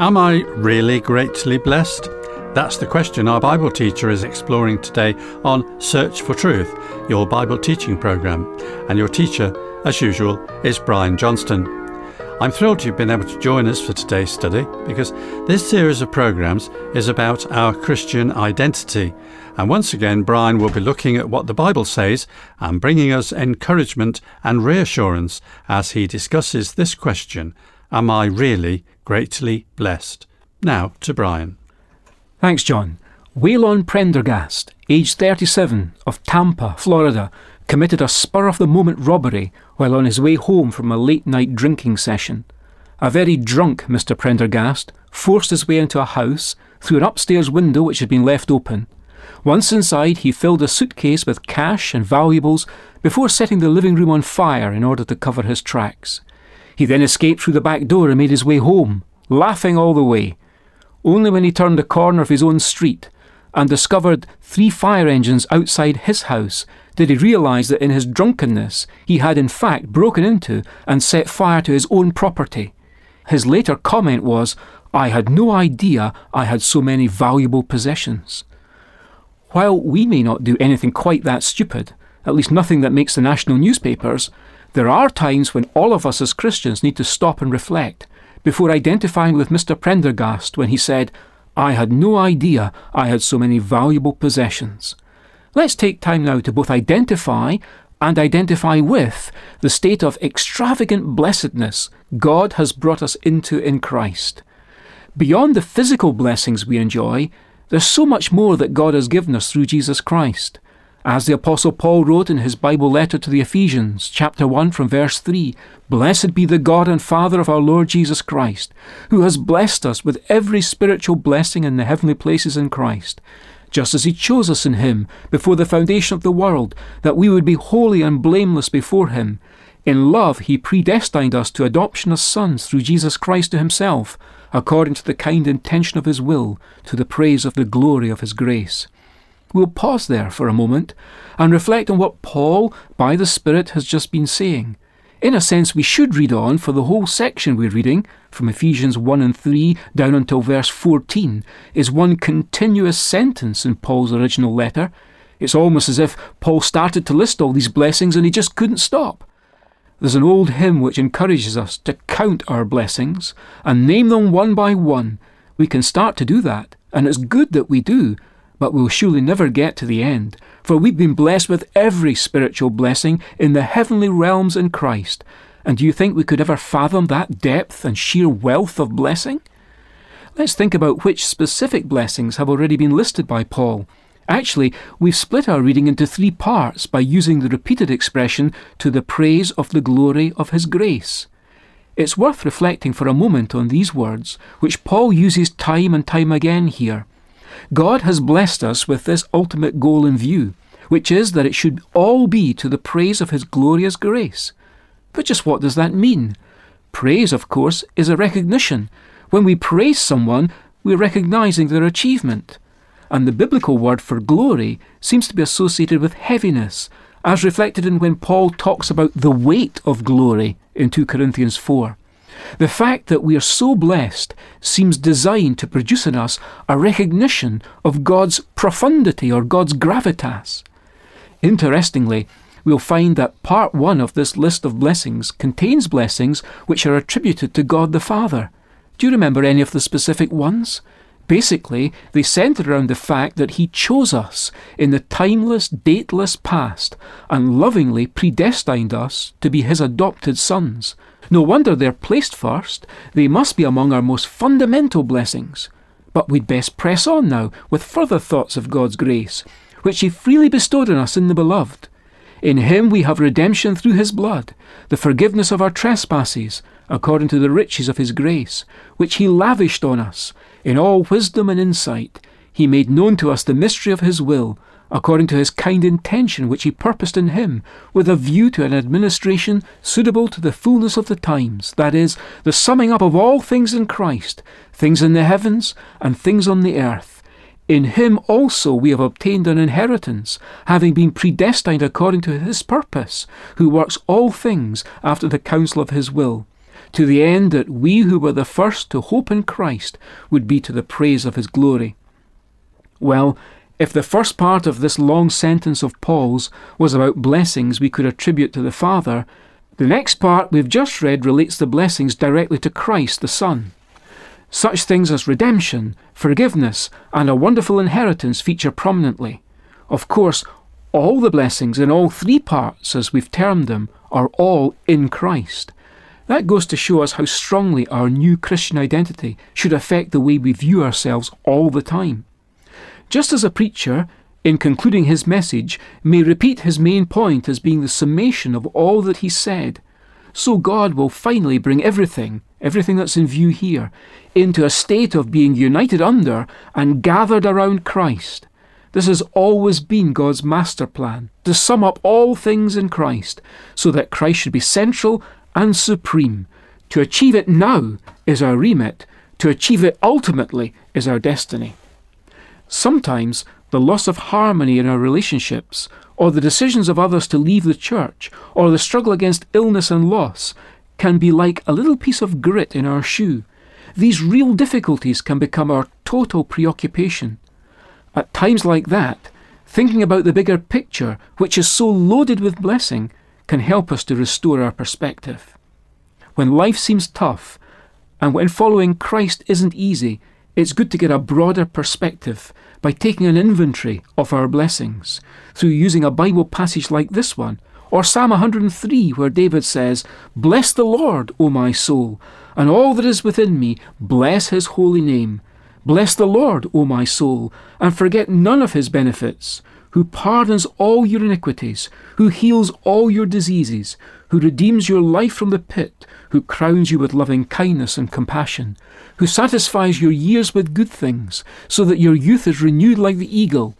Am I really greatly blessed? That's the question our Bible teacher is exploring today on Search for Truth, your Bible teaching program. And your teacher, as usual, is Brian Johnston. I'm thrilled you've been able to join us for today's study because this series of programs is about our Christian identity. And once again, Brian will be looking at what the Bible says and bringing us encouragement and reassurance as he discusses this question Am I really greatly blessed? Now to Brian. Thanks, John. Waylon Prendergast, aged 37, of Tampa, Florida, committed a spur of the moment robbery while on his way home from a late night drinking session. A very drunk Mr. Prendergast forced his way into a house through an upstairs window which had been left open. Once inside, he filled a suitcase with cash and valuables before setting the living room on fire in order to cover his tracks. He then escaped through the back door and made his way home, laughing all the way. Only when he turned the corner of his own street and discovered three fire engines outside his house did he realise that in his drunkenness he had in fact broken into and set fire to his own property. His later comment was, I had no idea I had so many valuable possessions. While we may not do anything quite that stupid, at least nothing that makes the national newspapers, there are times when all of us as Christians need to stop and reflect before identifying with Mr. Prendergast when he said, I had no idea I had so many valuable possessions. Let's take time now to both identify and identify with the state of extravagant blessedness God has brought us into in Christ. Beyond the physical blessings we enjoy, there's so much more that God has given us through Jesus Christ. As the Apostle Paul wrote in his Bible letter to the Ephesians, chapter 1 from verse 3 Blessed be the God and Father of our Lord Jesus Christ, who has blessed us with every spiritual blessing in the heavenly places in Christ, just as he chose us in him before the foundation of the world, that we would be holy and blameless before him. In love, he predestined us to adoption as sons through Jesus Christ to himself, according to the kind intention of his will, to the praise of the glory of his grace. We'll pause there for a moment and reflect on what Paul, by the Spirit, has just been saying. In a sense, we should read on for the whole section we're reading, from Ephesians 1 and 3 down until verse 14, is one continuous sentence in Paul's original letter. It's almost as if Paul started to list all these blessings and he just couldn't stop. There's an old hymn which encourages us to count our blessings and name them one by one. We can start to do that, and it's good that we do, but we'll surely never get to the end, for we've been blessed with every spiritual blessing in the heavenly realms in Christ. And do you think we could ever fathom that depth and sheer wealth of blessing? Let's think about which specific blessings have already been listed by Paul. Actually, we've split our reading into three parts by using the repeated expression to the praise of the glory of his grace. It's worth reflecting for a moment on these words, which Paul uses time and time again here. God has blessed us with this ultimate goal in view, which is that it should all be to the praise of His glorious grace. But just what does that mean? Praise, of course, is a recognition. When we praise someone, we're recognizing their achievement. And the biblical word for glory seems to be associated with heaviness, as reflected in when Paul talks about the weight of glory in 2 Corinthians 4. The fact that we are so blessed seems designed to produce in us a recognition of God's profundity or God's gravitas. Interestingly, we'll find that part one of this list of blessings contains blessings which are attributed to God the Father. Do you remember any of the specific ones? Basically, they centre around the fact that He chose us in the timeless, dateless past and lovingly predestined us to be His adopted sons. No wonder they're placed first. They must be among our most fundamental blessings. But we'd best press on now with further thoughts of God's grace, which He freely bestowed on us in the Beloved. In Him we have redemption through His blood, the forgiveness of our trespasses, according to the riches of His grace, which He lavished on us. In all wisdom and insight, He made known to us the mystery of His will according to his kind intention which he purposed in him, with a view to an administration suitable to the fullness of the times, that is, the summing up of all things in Christ, things in the heavens and things on the earth. In him also we have obtained an inheritance, having been predestined according to his purpose, who works all things after the counsel of his will, to the end that we who were the first to hope in Christ would be to the praise of his glory. Well, if the first part of this long sentence of Paul's was about blessings we could attribute to the Father, the next part we've just read relates the blessings directly to Christ the Son. Such things as redemption, forgiveness, and a wonderful inheritance feature prominently. Of course, all the blessings in all three parts, as we've termed them, are all in Christ. That goes to show us how strongly our new Christian identity should affect the way we view ourselves all the time. Just as a preacher, in concluding his message, may repeat his main point as being the summation of all that he said, so God will finally bring everything, everything that's in view here, into a state of being united under and gathered around Christ. This has always been God's master plan, to sum up all things in Christ, so that Christ should be central and supreme. To achieve it now is our remit, to achieve it ultimately is our destiny. Sometimes the loss of harmony in our relationships, or the decisions of others to leave the church, or the struggle against illness and loss, can be like a little piece of grit in our shoe. These real difficulties can become our total preoccupation. At times like that, thinking about the bigger picture, which is so loaded with blessing, can help us to restore our perspective. When life seems tough, and when following Christ isn't easy, it's good to get a broader perspective by taking an inventory of our blessings through using a Bible passage like this one, or Psalm 103, where David says, Bless the Lord, O my soul, and all that is within me, bless his holy name. Bless the Lord, O my soul, and forget none of his benefits, who pardons all your iniquities, who heals all your diseases, who redeems your life from the pit, who crowns you with loving kindness and compassion, who satisfies your years with good things, so that your youth is renewed like the eagle.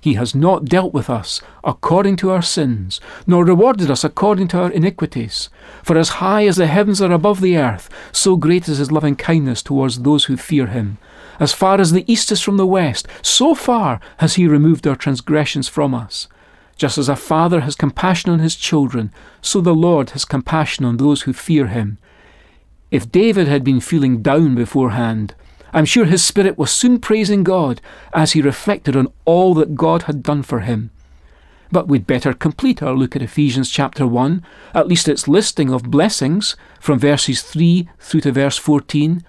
He has not dealt with us according to our sins, nor rewarded us according to our iniquities. For as high as the heavens are above the earth, so great is his loving kindness towards those who fear him. As far as the east is from the west, so far has he removed our transgressions from us. Just as a father has compassion on his children, so the Lord has compassion on those who fear him. If David had been feeling down beforehand, I'm sure his spirit was soon praising God as he reflected on all that God had done for him. But we'd better complete our look at Ephesians chapter 1, at least its listing of blessings, from verses 3 through to verse 14.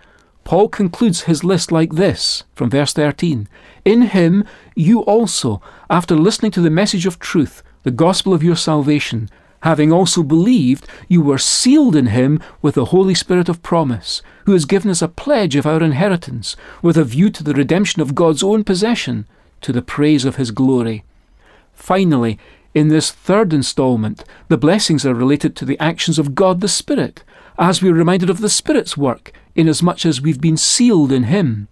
Paul concludes his list like this, from verse 13 In him you also, after listening to the message of truth, the gospel of your salvation, having also believed, you were sealed in him with the Holy Spirit of promise, who has given us a pledge of our inheritance, with a view to the redemption of God's own possession, to the praise of his glory. Finally, in this third instalment, the blessings are related to the actions of God the Spirit, as we are reminded of the Spirit's work, inasmuch as we've been sealed in him.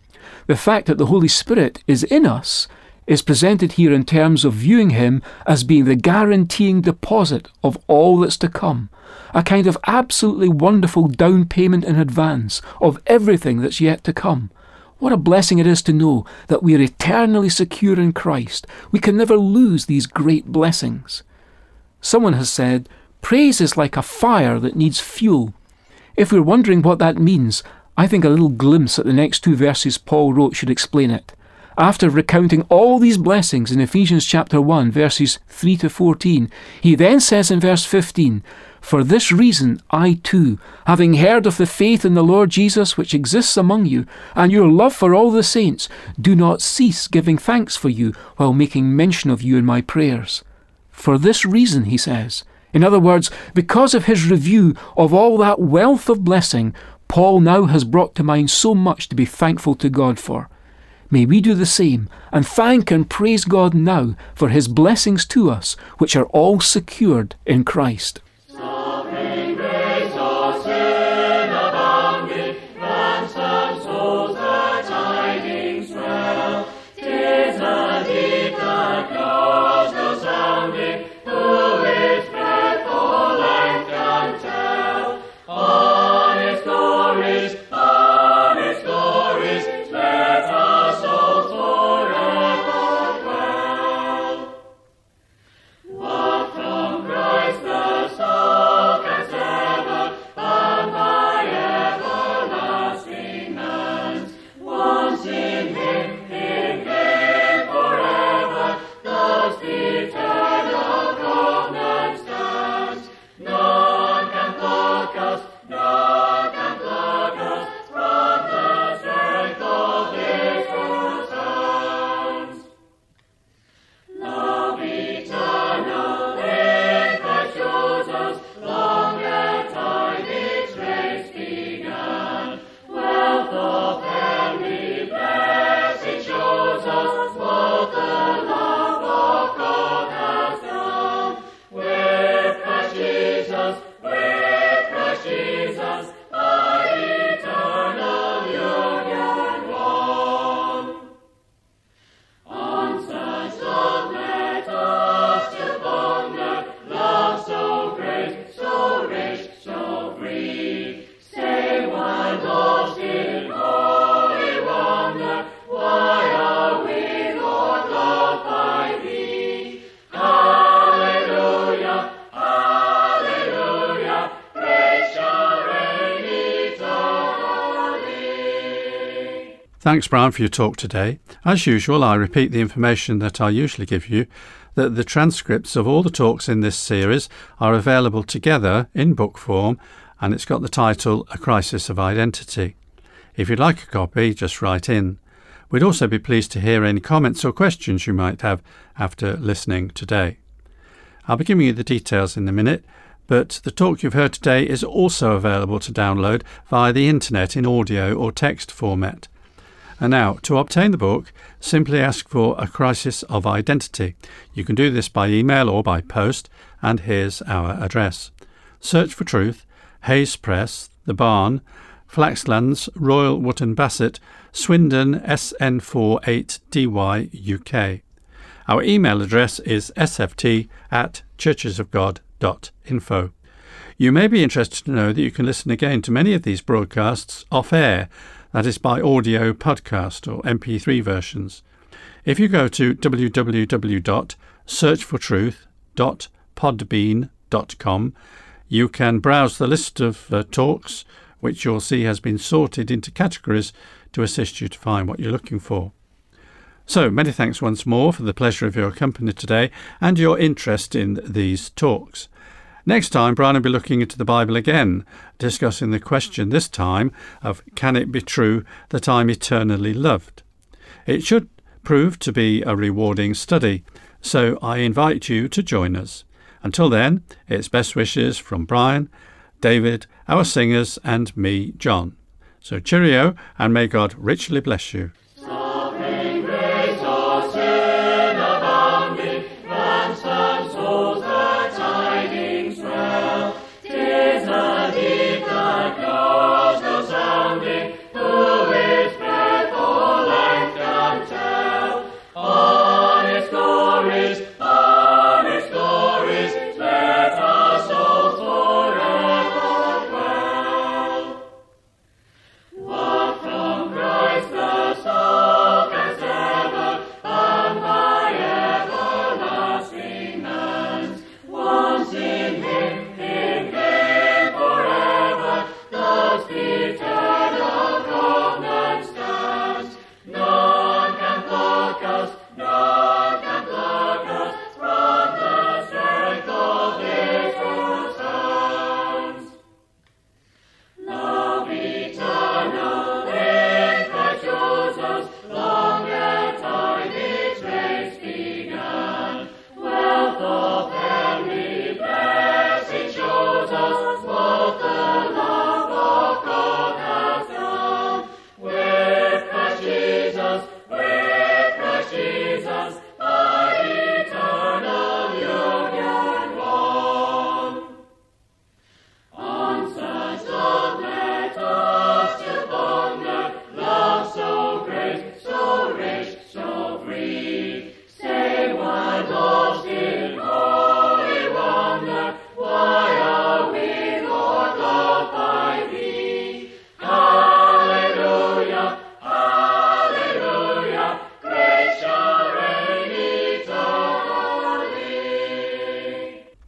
The fact that the Holy Spirit is in us is presented here in terms of viewing him as being the guaranteeing deposit of all that's to come, a kind of absolutely wonderful down payment in advance of everything that's yet to come. What a blessing it is to know that we are eternally secure in Christ. We can never lose these great blessings. Someone has said, Praise is like a fire that needs fuel. If we're wondering what that means, I think a little glimpse at the next two verses Paul wrote should explain it after recounting all these blessings in Ephesians chapter 1, verses 3 to 14, he then says in verse 15, For this reason I too, having heard of the faith in the Lord Jesus which exists among you, and your love for all the saints, do not cease giving thanks for you while making mention of you in my prayers. For this reason, he says, in other words, because of his review of all that wealth of blessing, Paul now has brought to mind so much to be thankful to God for. May we do the same and thank and praise God now for his blessings to us, which are all secured in Christ. us. Thanks, Brian, for your talk today. As usual, I repeat the information that I usually give you that the transcripts of all the talks in this series are available together in book form, and it's got the title A Crisis of Identity. If you'd like a copy, just write in. We'd also be pleased to hear any comments or questions you might have after listening today. I'll be giving you the details in a minute, but the talk you've heard today is also available to download via the internet in audio or text format. And now, to obtain the book, simply ask for A Crisis of Identity. You can do this by email or by post, and here's our address. Search for Truth, Hayes Press, The Barn, Flaxlands, Royal Wootton Bassett, Swindon SN48DY UK. Our email address is sft at churchesofgod.info. You may be interested to know that you can listen again to many of these broadcasts off air that is by audio podcast or MP3 versions. If you go to www.searchfortruth.podbean.com, you can browse the list of uh, talks, which you'll see has been sorted into categories to assist you to find what you're looking for. So, many thanks once more for the pleasure of your company today and your interest in these talks. Next time, Brian will be looking into the Bible again, discussing the question this time of can it be true that I'm eternally loved? It should prove to be a rewarding study, so I invite you to join us. Until then, it's best wishes from Brian, David, our singers, and me, John. So cheerio, and may God richly bless you.